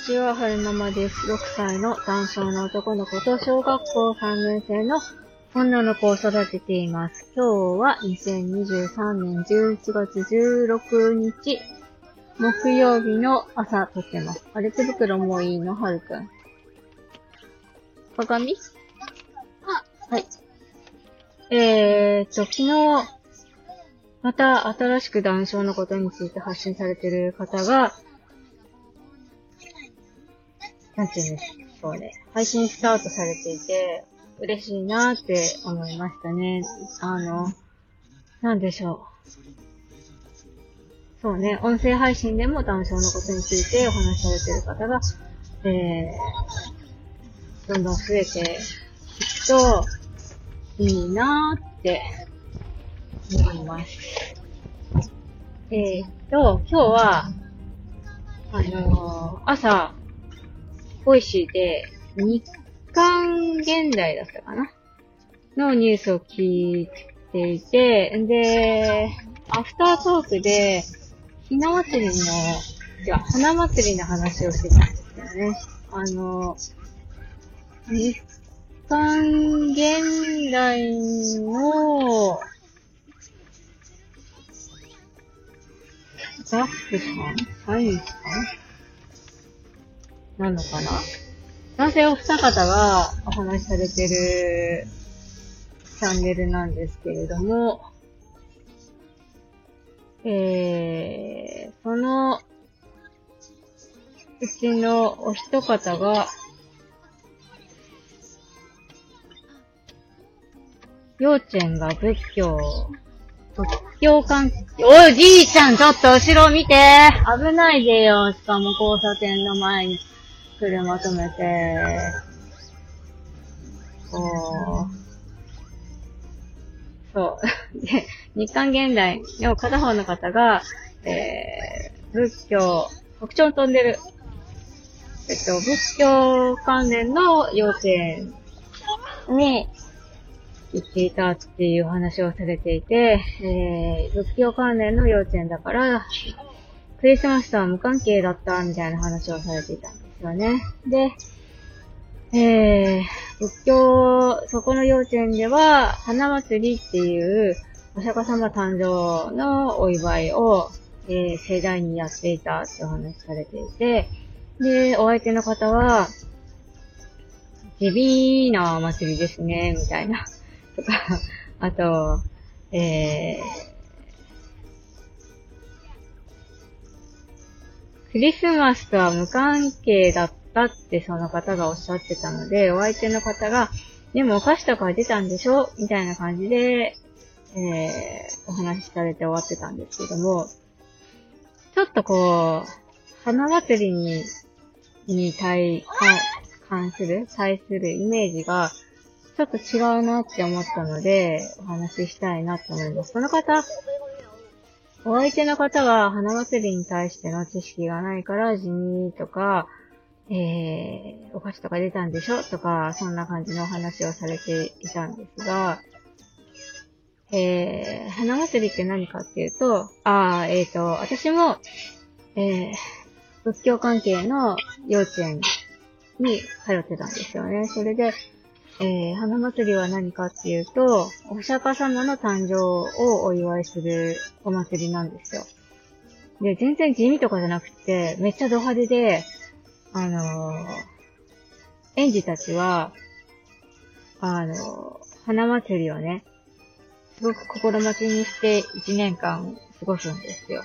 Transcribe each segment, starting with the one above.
ちは、はるままです。6歳の男性の男の子と小学校3年生の女の子を育てています。今日は2023年11月16日、木曜日の朝撮ってます。あれ、手袋もういいの？はるくん。鏡あ、はい。えーっと、昨日、また新しく談笑のことについて発信されている方が、なんていうんですかうね、配信スタートされていて、嬉しいなって思いましたね。あの、なんでしょう。そうね、音声配信でも談笑のことについてお話しされている方が、えー、どんどん増えていくと、いいなーって思います。えー、っと、今日は、あのー、朝、 Voicy で、日刊現代だったかな？のニュースを聞いていて、で、アフタートークで、ひな祭りの、じゃ花祭りの話をしてたんですよね。あの、日刊現代の、スタッフさん？社員さんなのかな？男性お二方がお話しされてるチャンネルなんですけれども、えー、そのうちのお一方が、幼稚園が仏教、仏教関係、おい、じいちゃん、ちょっと後ろ見て危ないでよ。しかも交差点の前に車止めて、こう、そう。で、日韓現代の片方の方が、えー、仏教、北朝に飛んでる、えっと、仏教関連の幼稚園に行っていたっていう話をされていて、えー、仏教関連の幼稚園だから、クリスマスとは無関係だったみたいな話をされていたんでよね。で、えー、仏教、そこの幼稚園では、花祭りっていう、お釈迦様誕生のお祝いを、えー、盛大にやっていたってお話しされていて、で、お相手の方は、ヘビーな祭りですね、みたいな。とか、あと、えー、クリスマスとは無関係だったってその方がおっしゃってたので、お相手の方が、でもお菓子とか出たんでしょ？みたいな感じで、えー、お話しされて終わってたんですけども、ちょっとこう、花祭りに、に対、関する、対するイメージが、ちょっと違うなって思ったので、お話ししたいなと思います。この方、お相手の方が花祭りに対しての知識がないから、地味とか、えー、お菓子とか出たんでしょとか、そんな感じのお話をされていたんですが、えー、花祭りって何かっていうと、あー、えーと、私も、えー、仏教関係の幼稚園に通ってたんですよね。それで、えー、花祭りは何かっていうと、お釈迦様の誕生をお祝いするお祭りなんですよ。で、全然地味とかじゃなくて、めっちゃド派手で、あのー、園児たちは、あのー、花祭りをね、すごく心待ちにして1年間過ごすんですよ。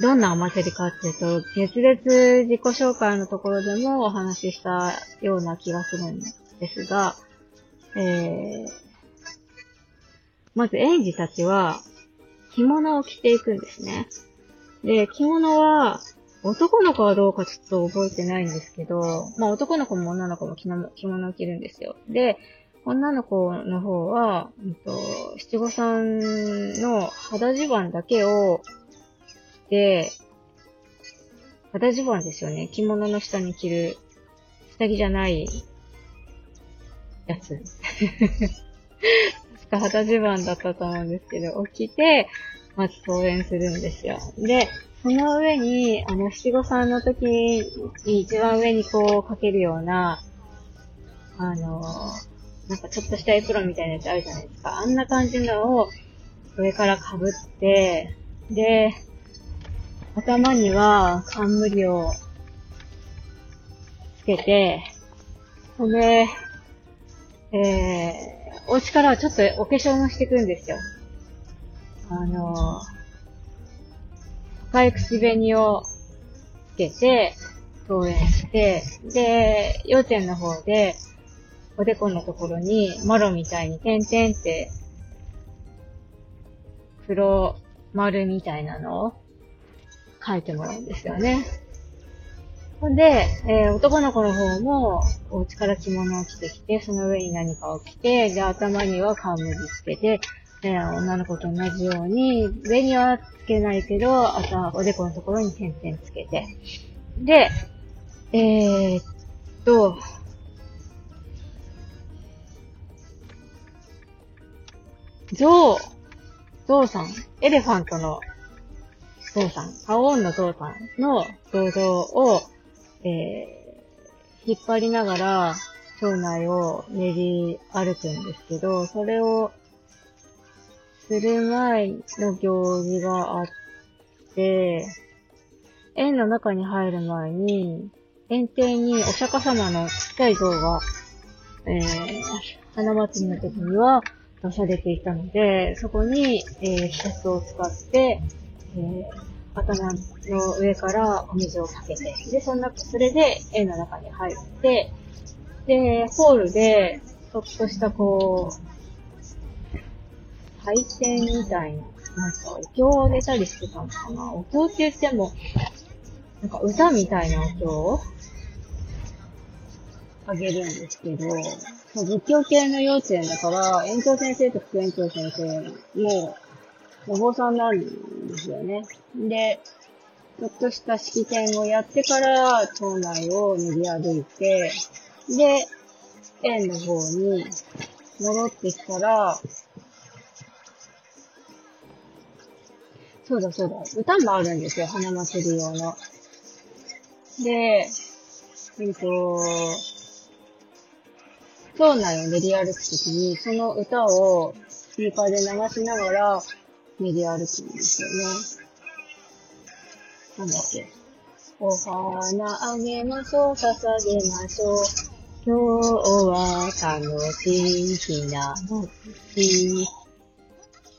どんなお祭りかっていうと、熱烈自己紹介のところでもお話ししたような気がするんですですが、えー、まず園児たちは着物を着ていくんですね。で、着物は男の子はどうかちょっと覚えてないんですけど、まあ男の子も女の子も着物を着るんですよ。で、女の子の方は、うんと、七五三の肌襦袢だけを着て、肌襦袢ですよね。着物の下に着る、下着じゃないやつ。確か肌襦袢だったと思うんですけど、を着て、まず登園するんですよ。で、その上に、あの、七五三の時に一番上にこうかけるような、あの、なんかちょっとしたエプロンみたいなやつあるじゃないですか。あんな感じのを上から被って、で、頭には冠をつけて、ほんで、えー、お家からはちょっとお化粧もしてくんですよ。あの、赤い口紅をつけて、登園して、で、幼稚園の方で、おでこのところに、マロみたいに点々って、黒丸みたいなのを書いてもらうんですよね。ほんで、えー、男の子の方も、お家から着物を着てきて、その上に何かを着て、で、頭には冠つけて、えー、女の子と同じように、上にはつけないけど、頭、おでこのところに点々つけて。で、えー、っと、ゾウ、ゾウさん、エレファントのゾウさん、パオーンのゾウさんの銅像を、えー、引っ張りながら、町内を練り歩くんですけど、それをする前の行事があって、円の中に入る前に、園庭にお釈迦様のちっちゃい像が、えー、花祭りの時には出されていたので、そこに、えー、シャツを使って、えー、頭の上からお水をかけて、で、そんな、それで円の中に入って、で、ホールで、ちょっとしたこう、配線みたいな、なんか、お経をあげたりしてたのかな。お経って言っても、なんか歌みたいなお経をあげるんですけど、仏教系の幼稚園だから、園長先生と副園長先生も、お坊さんなんですよね。で、ちょっとした式典をやってから、町内を練り歩いて、で、園の方に戻ってきたら、そうだそうだ、歌もあるんですよ、花祭り用の。で、えっと、町内を練り歩くときに、その歌をスピーカーで流しながら練り歩くんですよね。なんだっけ。お花あげましょう、捧げましょう。今日は楽しい日な日。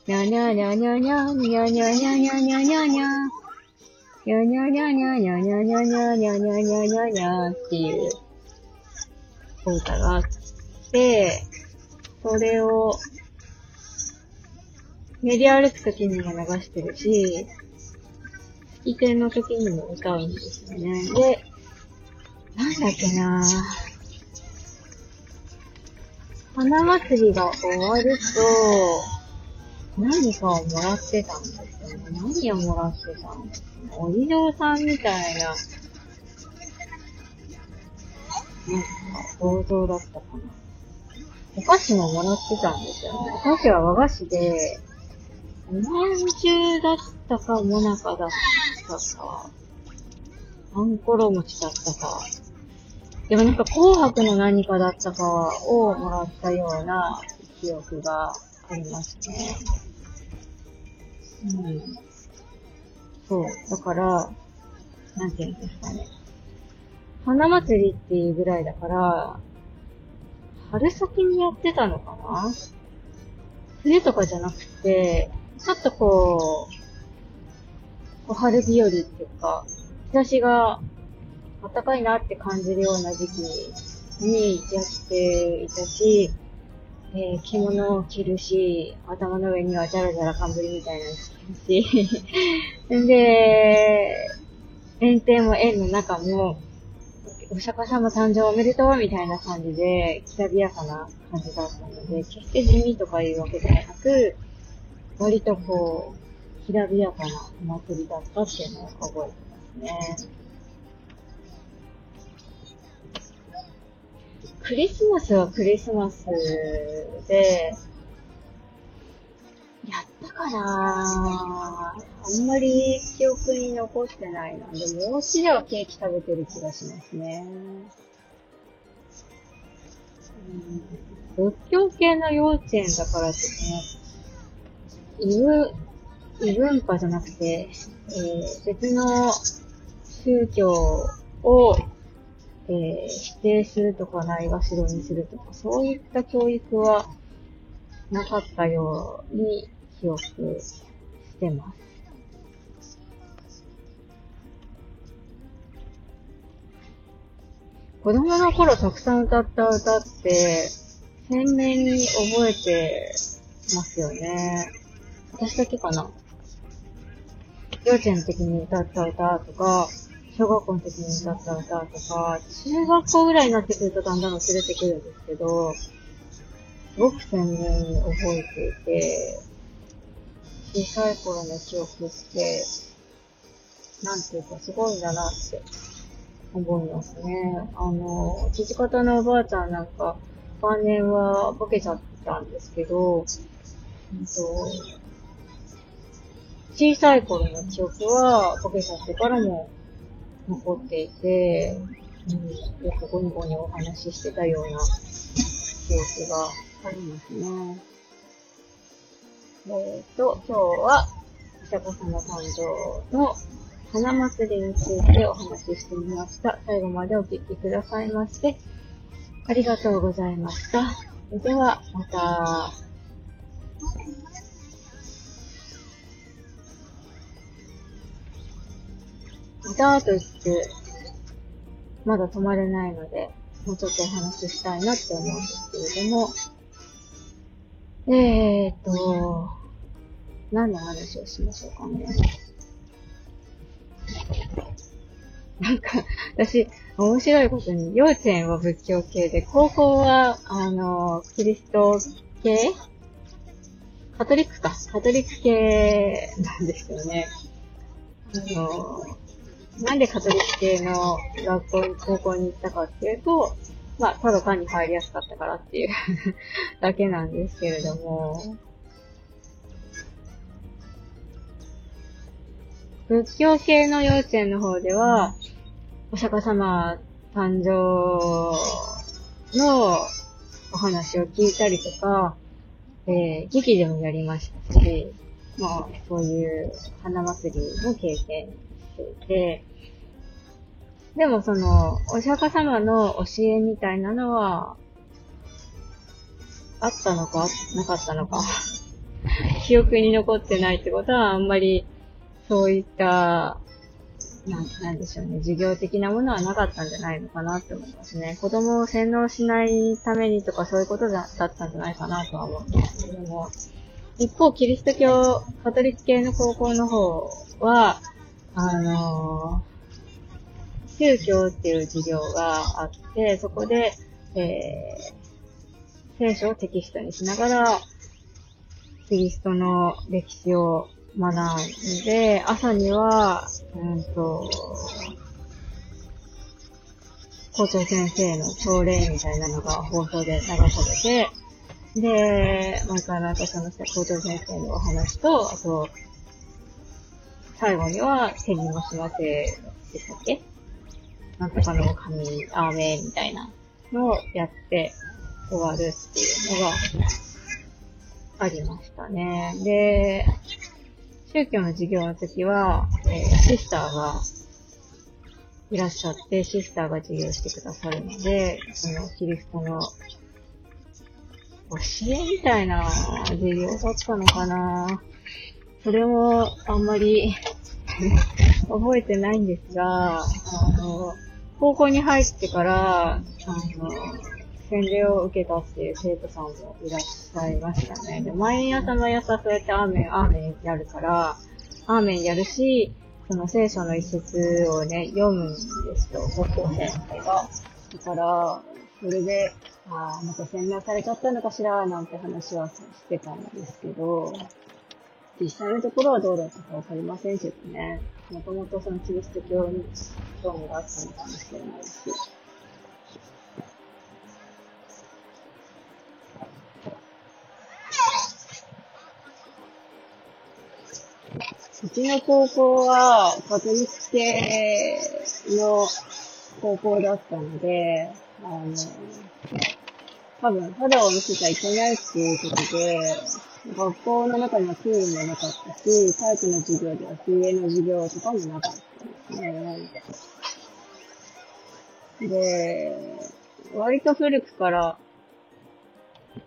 にゃにゃにゃにゃにゃにゃにゃにゃにゃにゃにゃにゃ。にゃにゃにゃにゃにゃにゃにゃにゃにゃにゃにゃにゃにゃっていうお歌があって、それを練り歩くときにも流してるし、式典の時にも歌うんですよね。で、なんだっけな花祭りが終わると、何かをもらってたんですよね。何をもらってたんですかお地蔵さんみたいな、なんか、銅像だったかな。お菓子ももらってたんですよね。お菓子は和菓子で、おまんじゅうだったか、もなかだったか、あんころ餅だったか。でもなんか紅白の何かだったかをもらったような記憶がありますね。うん。そう。だから、なんていうんですかね。花祭りっていうぐらいだから、春先にやってたのかな？冬とかじゃなくて、ちょっとこう、春日和っていうか、日差しが暖かいなって感じるような時期にやっていたし、えー、着物を着るし、頭の上にはジャラジャラ冠みたいなの着るし、で、園庭も園の中も、お釈迦様誕生おめでとうみたいな感じで、きらびやかな感じだったので、決して地味とかいうわけではなく、割とこう、きらびやかなお祭りだったっていうのを覚えてますね。クリスマスはクリスマスで、やったかなあんまり記憶に残ってないな。でも、お家ではケーキ食べてる気がしますね。うん仏教系の幼稚園だからってね、異文、異文化じゃなくて、えー、別の宗教を、えー、否定するとかないがしろにするとか、そういった教育はなかったように記憶してます。子供の頃たくさん歌った歌って、鮮明に覚えてますよね。私だけかな。幼稚園の時に歌った歌とか、小学校の時に歌った歌とか、中学校ぐらいになってくるとだんだん忘れてくるんですけど、すごく鮮明に覚えていて、小さい頃の記憶って、なんていうかすごいんだなって思いますね。あの、父方のおばあちゃんなんか、晩年はボケちゃったんですけど、うんと、小さい頃の記憶はボケちゃってからも残っていて、うん、よくゴニゴニお話ししてたような記憶がありますね。えっ、ー、と、今日は、お釈迦様誕生の花祭りについてお話ししてみました。最後までお聞きくださいまして、ありがとうございました。では、また。またと言って、まだ止まれないので、もうちょっとお話ししたいなって思うんですけれども、えーと、何の話をしましょうかね。なんか、私、面白いことに、幼稚園は仏教系で、高校は、あの、キリスト系？カトリックか。カトリック系なんですよね。あの、なんでカトリック系の学校に、高校に行ったかっていうと、まあ、ただ単に入りやすかったからっていう だけなんですけれども、仏教系の幼稚園の方では、お釈迦様誕生のお話を聞いたりとか、えー、劇でもやりましたし、まあ、そういう花祭りも経験いて、でもその、お釈迦様の教えみたいなのは、あったのか、なかったのか 記憶に残ってないってことはあんまりそういった、なん、なんでしょうね、授業的なものはなかったんじゃないのかなって思いますね。子供を洗脳しないためにとかそういうことだだったんじゃないかなとは思うんですけども、一方、キリスト教、カトリック系の高校の方は、あのー、宗教っていう授業があって、そこで、えー、聖書をテキストにしながら、キリストの歴史を学んで、朝には、うんと、校長先生の朝礼みたいなのが放送で流されて、で、またなんかその校長先生のお話と、あと、最後には手にもしませでしたっけなんとかの神、アーメンみたいなのをやって終わるっていうのがありましたね。で、宗教の授業の時は、えー、シスターがいらっしゃって、シスターが授業してくださるので、そのキリストの教えみたいな授業だったのかなそれもあんまり 覚えてないんですが、あの、高校に入ってから、あの、洗礼を受けたっていう生徒さんもいらっしゃいましたね。で、毎朝毎朝そうやってアーメン、アーメンやるから、アーメンやるし、その聖書の一節をね、読むんですよ、高校生が。だから、それで、ああ、また洗脳されちゃったのかしら、なんて話はしてたんですけど、実際のところはどうだったかわかりませんけどね。もともとそのキリスト教に興味があったのかもしれないし。うちの高校は、カトリック系の高校だったので、あの、多分肌を見せちゃいけないっていうことで、学校の中にはプールもなかったし、体育の授業では水泳の授業とかもなかったですね。で、割と古くから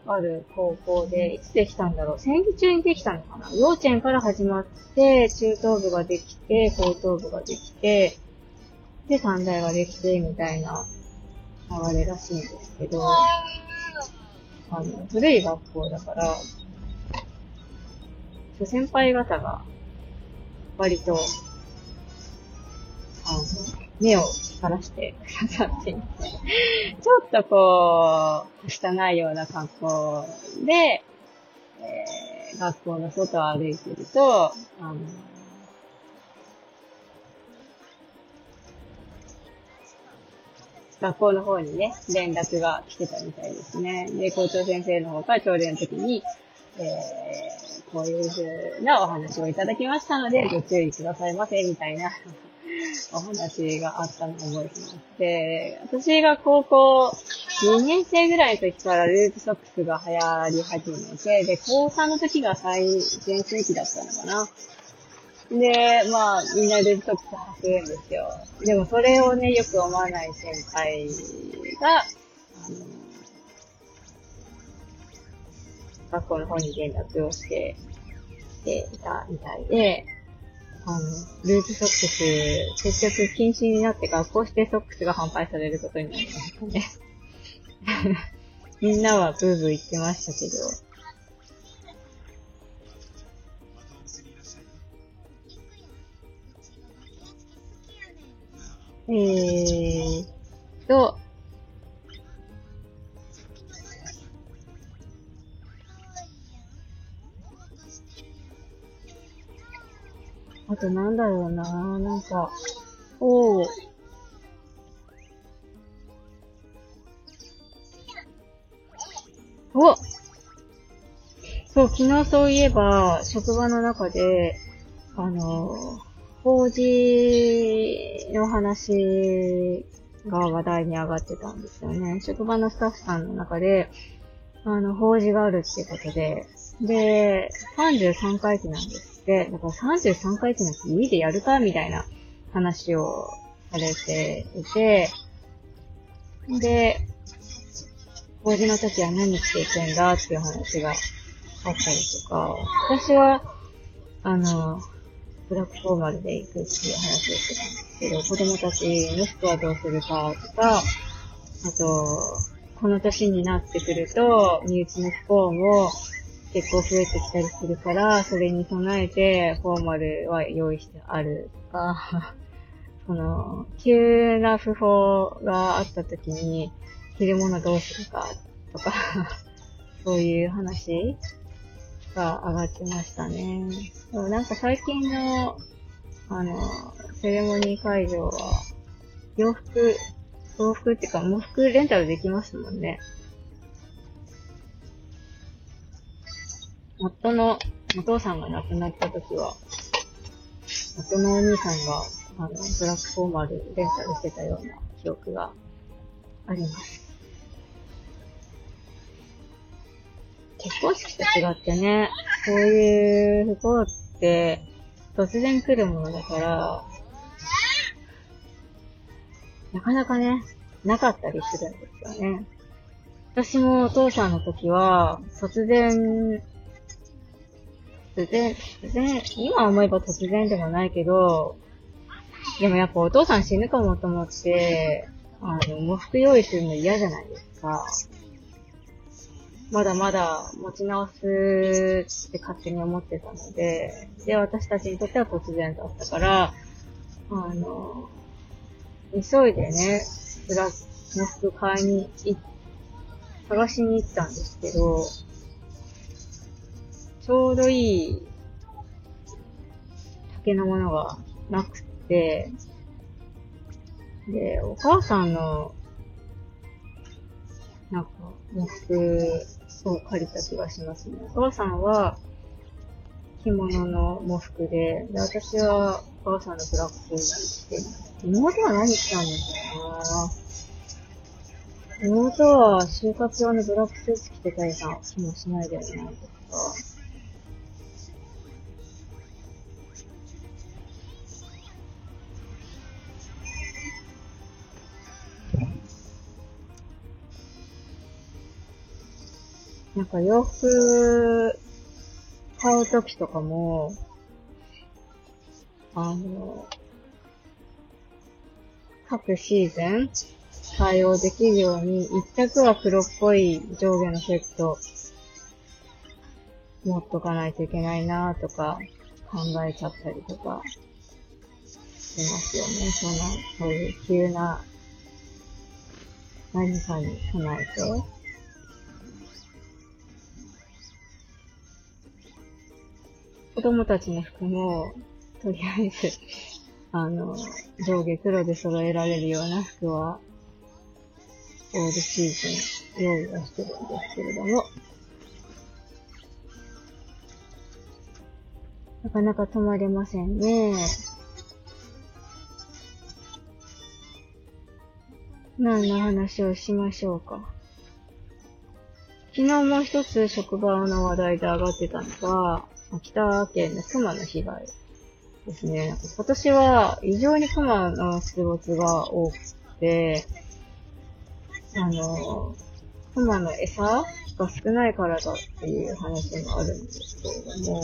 ある高校で、いつできたんだろう戦時中にできたのかな幼稚園から始まって、中等部ができて、高等部ができて、で、三大ができて、みたいな流れらしいんですけど、あの、古い学校だから、先輩方が、割と、あの、目を光らしてくださっていて、ちょっとこう、汚いような格好で、えー、学校の外を歩いてると、あの、学校の方にね、連絡が来てたみたいですね。で、校長先生の方から朝礼の時に、えー、こういうふうなお話をいただきましたので、ご注意くださいませ、みたいな お話があったのを覚えてます。で、私が高校2年生ぐらいの時からループソックスが流行り始めて、で、高3の時が最前世紀だったのかな。で、まあ、みんなループソックス履くんですよ。でもそれをね、よく思わない先輩が、学校の方に連絡をして、ていたみたいで、あの、ルーズソックス、接触禁止になって学校指定ソックスが販売されることになりましたね。みんなはブーブー言ってましたけど。えーと、あとなんだろうななんか、おー。おそう、昨日そういえば、職場の中で、あの、法事の話が話題に上がってたんですよね。職場のスタッフさんの中で、あの、法事があるってことで、で、33回忌なんです。で、だから33回転なんて家でやるか？みたいな話をされていて、で、法事の時は何着ていくんだっていう話があったりとか、私は、あの、ブラックフォーマルで行くっていう話をしてたんですけど、子供たちの服はどうするかとか、あと、この年になってくると、身内の不幸も結構増えてきたりするから、それに備えてフォーマルは用意してあるとか、その、急な不法があった時に着るものどうするかとか そういう話が上がってましたね。でもなんか最近の、あの、セレモニー会場は、洋服、洋服っていうか、喪服レンタルできますもんね。夫のお父さんが亡くなった時は、夫のお兄さんが、あの、ブラックフォーマルレンタルしてたような記憶があります。結婚式と違ってね、こういう不幸って突然来るものだから、なかなかね、なかったりするんですよね。私もお父さんの時は、突然突然、突然、今思えば突然でもないけど、でもやっぱお父さん死ぬかもと思って、あの、喪服用意するの嫌じゃないですか。まだまだ持ち直すって勝手に思ってたので、で、私たちにとっては突然だったから、あの、急いでね、ブラ喪服買いに行、探しに行ったんですけど、ちょうどいい竹のものがなくて、で、お母さんの、なんか、喪服を借りた気がしますね。お母さんは、着物の喪服で、で、私はお母さんのブラックスーツ着て、妹は何着たんですか妹は就活用のブラックスーツ着てたりな気もしないでもないですか。なんか洋服買うときとかも、あの、各シーズン対応できるように、一着は黒っぽい上下のセット持っとかないといけないなとか考えちゃったりとかしますよね。そんな、そういう急な何かに備えて。子供たちの服も、とりあえず、あの、上下黒で揃えられるような服は、オールシーズン用意はしてるんですけれども、なかなか止まれませんね。何の話をしましょうか。昨日もう一つ職場の話題で上がってたのが、秋田県の熊の被害ですね。今年は異常に熊の出没が多くて、あの、熊の餌が少ないからだっていう話もあるんですけれども、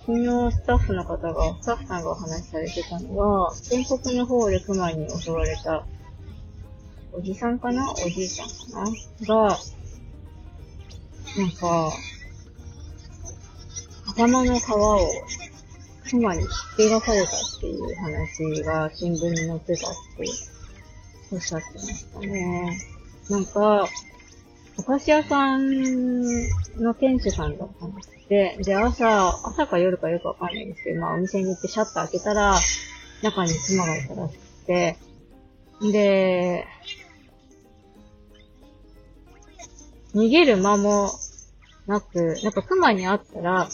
昨日スタッフの方が、スタッフさんがお話しされてたのは、全国の方で熊に襲われた、おじさんかな？おじいちゃんかな？が、なんか、頭の皮を熊に切って描かれたっていう話が新聞に載ってたっておっしゃってましたね。なんか、お菓子屋さんの店主さんだったんですって。で、朝、朝か夜かよくわかんないんですけど、まあお店に行ってシャッター開けたら、中に妻がいたらしくて、で、逃げる間もなく、なんか熊に会ったら、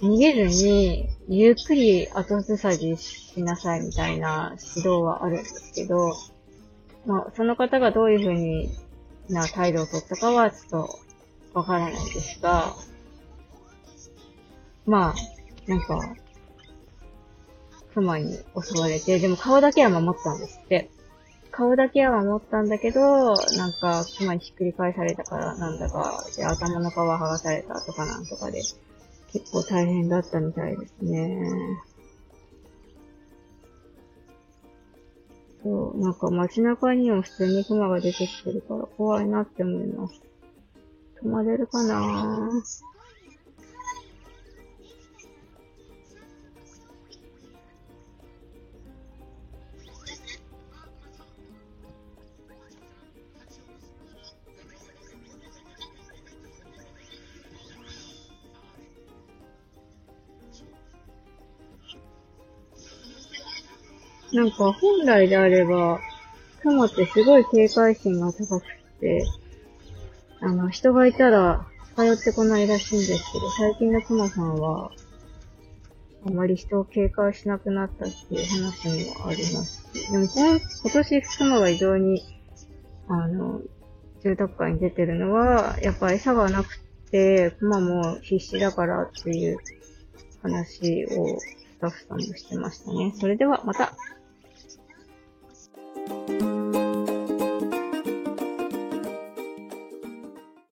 逃げずに、ゆっくり後ずさじしなさいみたいな指導はあるんですけど、まあ、その方がどういうふうにな態度を取ったかはちょっとわからないですが、まあ、なんか、熊に襲われて、でも顔だけは守ったんですって。顔だけは守ったんだけど、なんか、熊にひっくり返されたからなんだか、で、頭の皮剥がされたとかなんとかで、結構大変だったみたいですね。そう、なんか街中にも普通に熊が出てきてるから怖いなって思います。止まれるかな？ぁなんか本来であれば、雲ってすごい警戒心が高くて、あの、人がいたら近寄ってこないらしいんですけど、最近の熊さんは、あまり人を警戒しなくなったっていう話もありますし、でも今今年熊が異常に、あの、住宅街に出てるのは、やっぱ餌がなくて、熊も必死だからっていう話をスタッフさんもしてましたね。それではまた。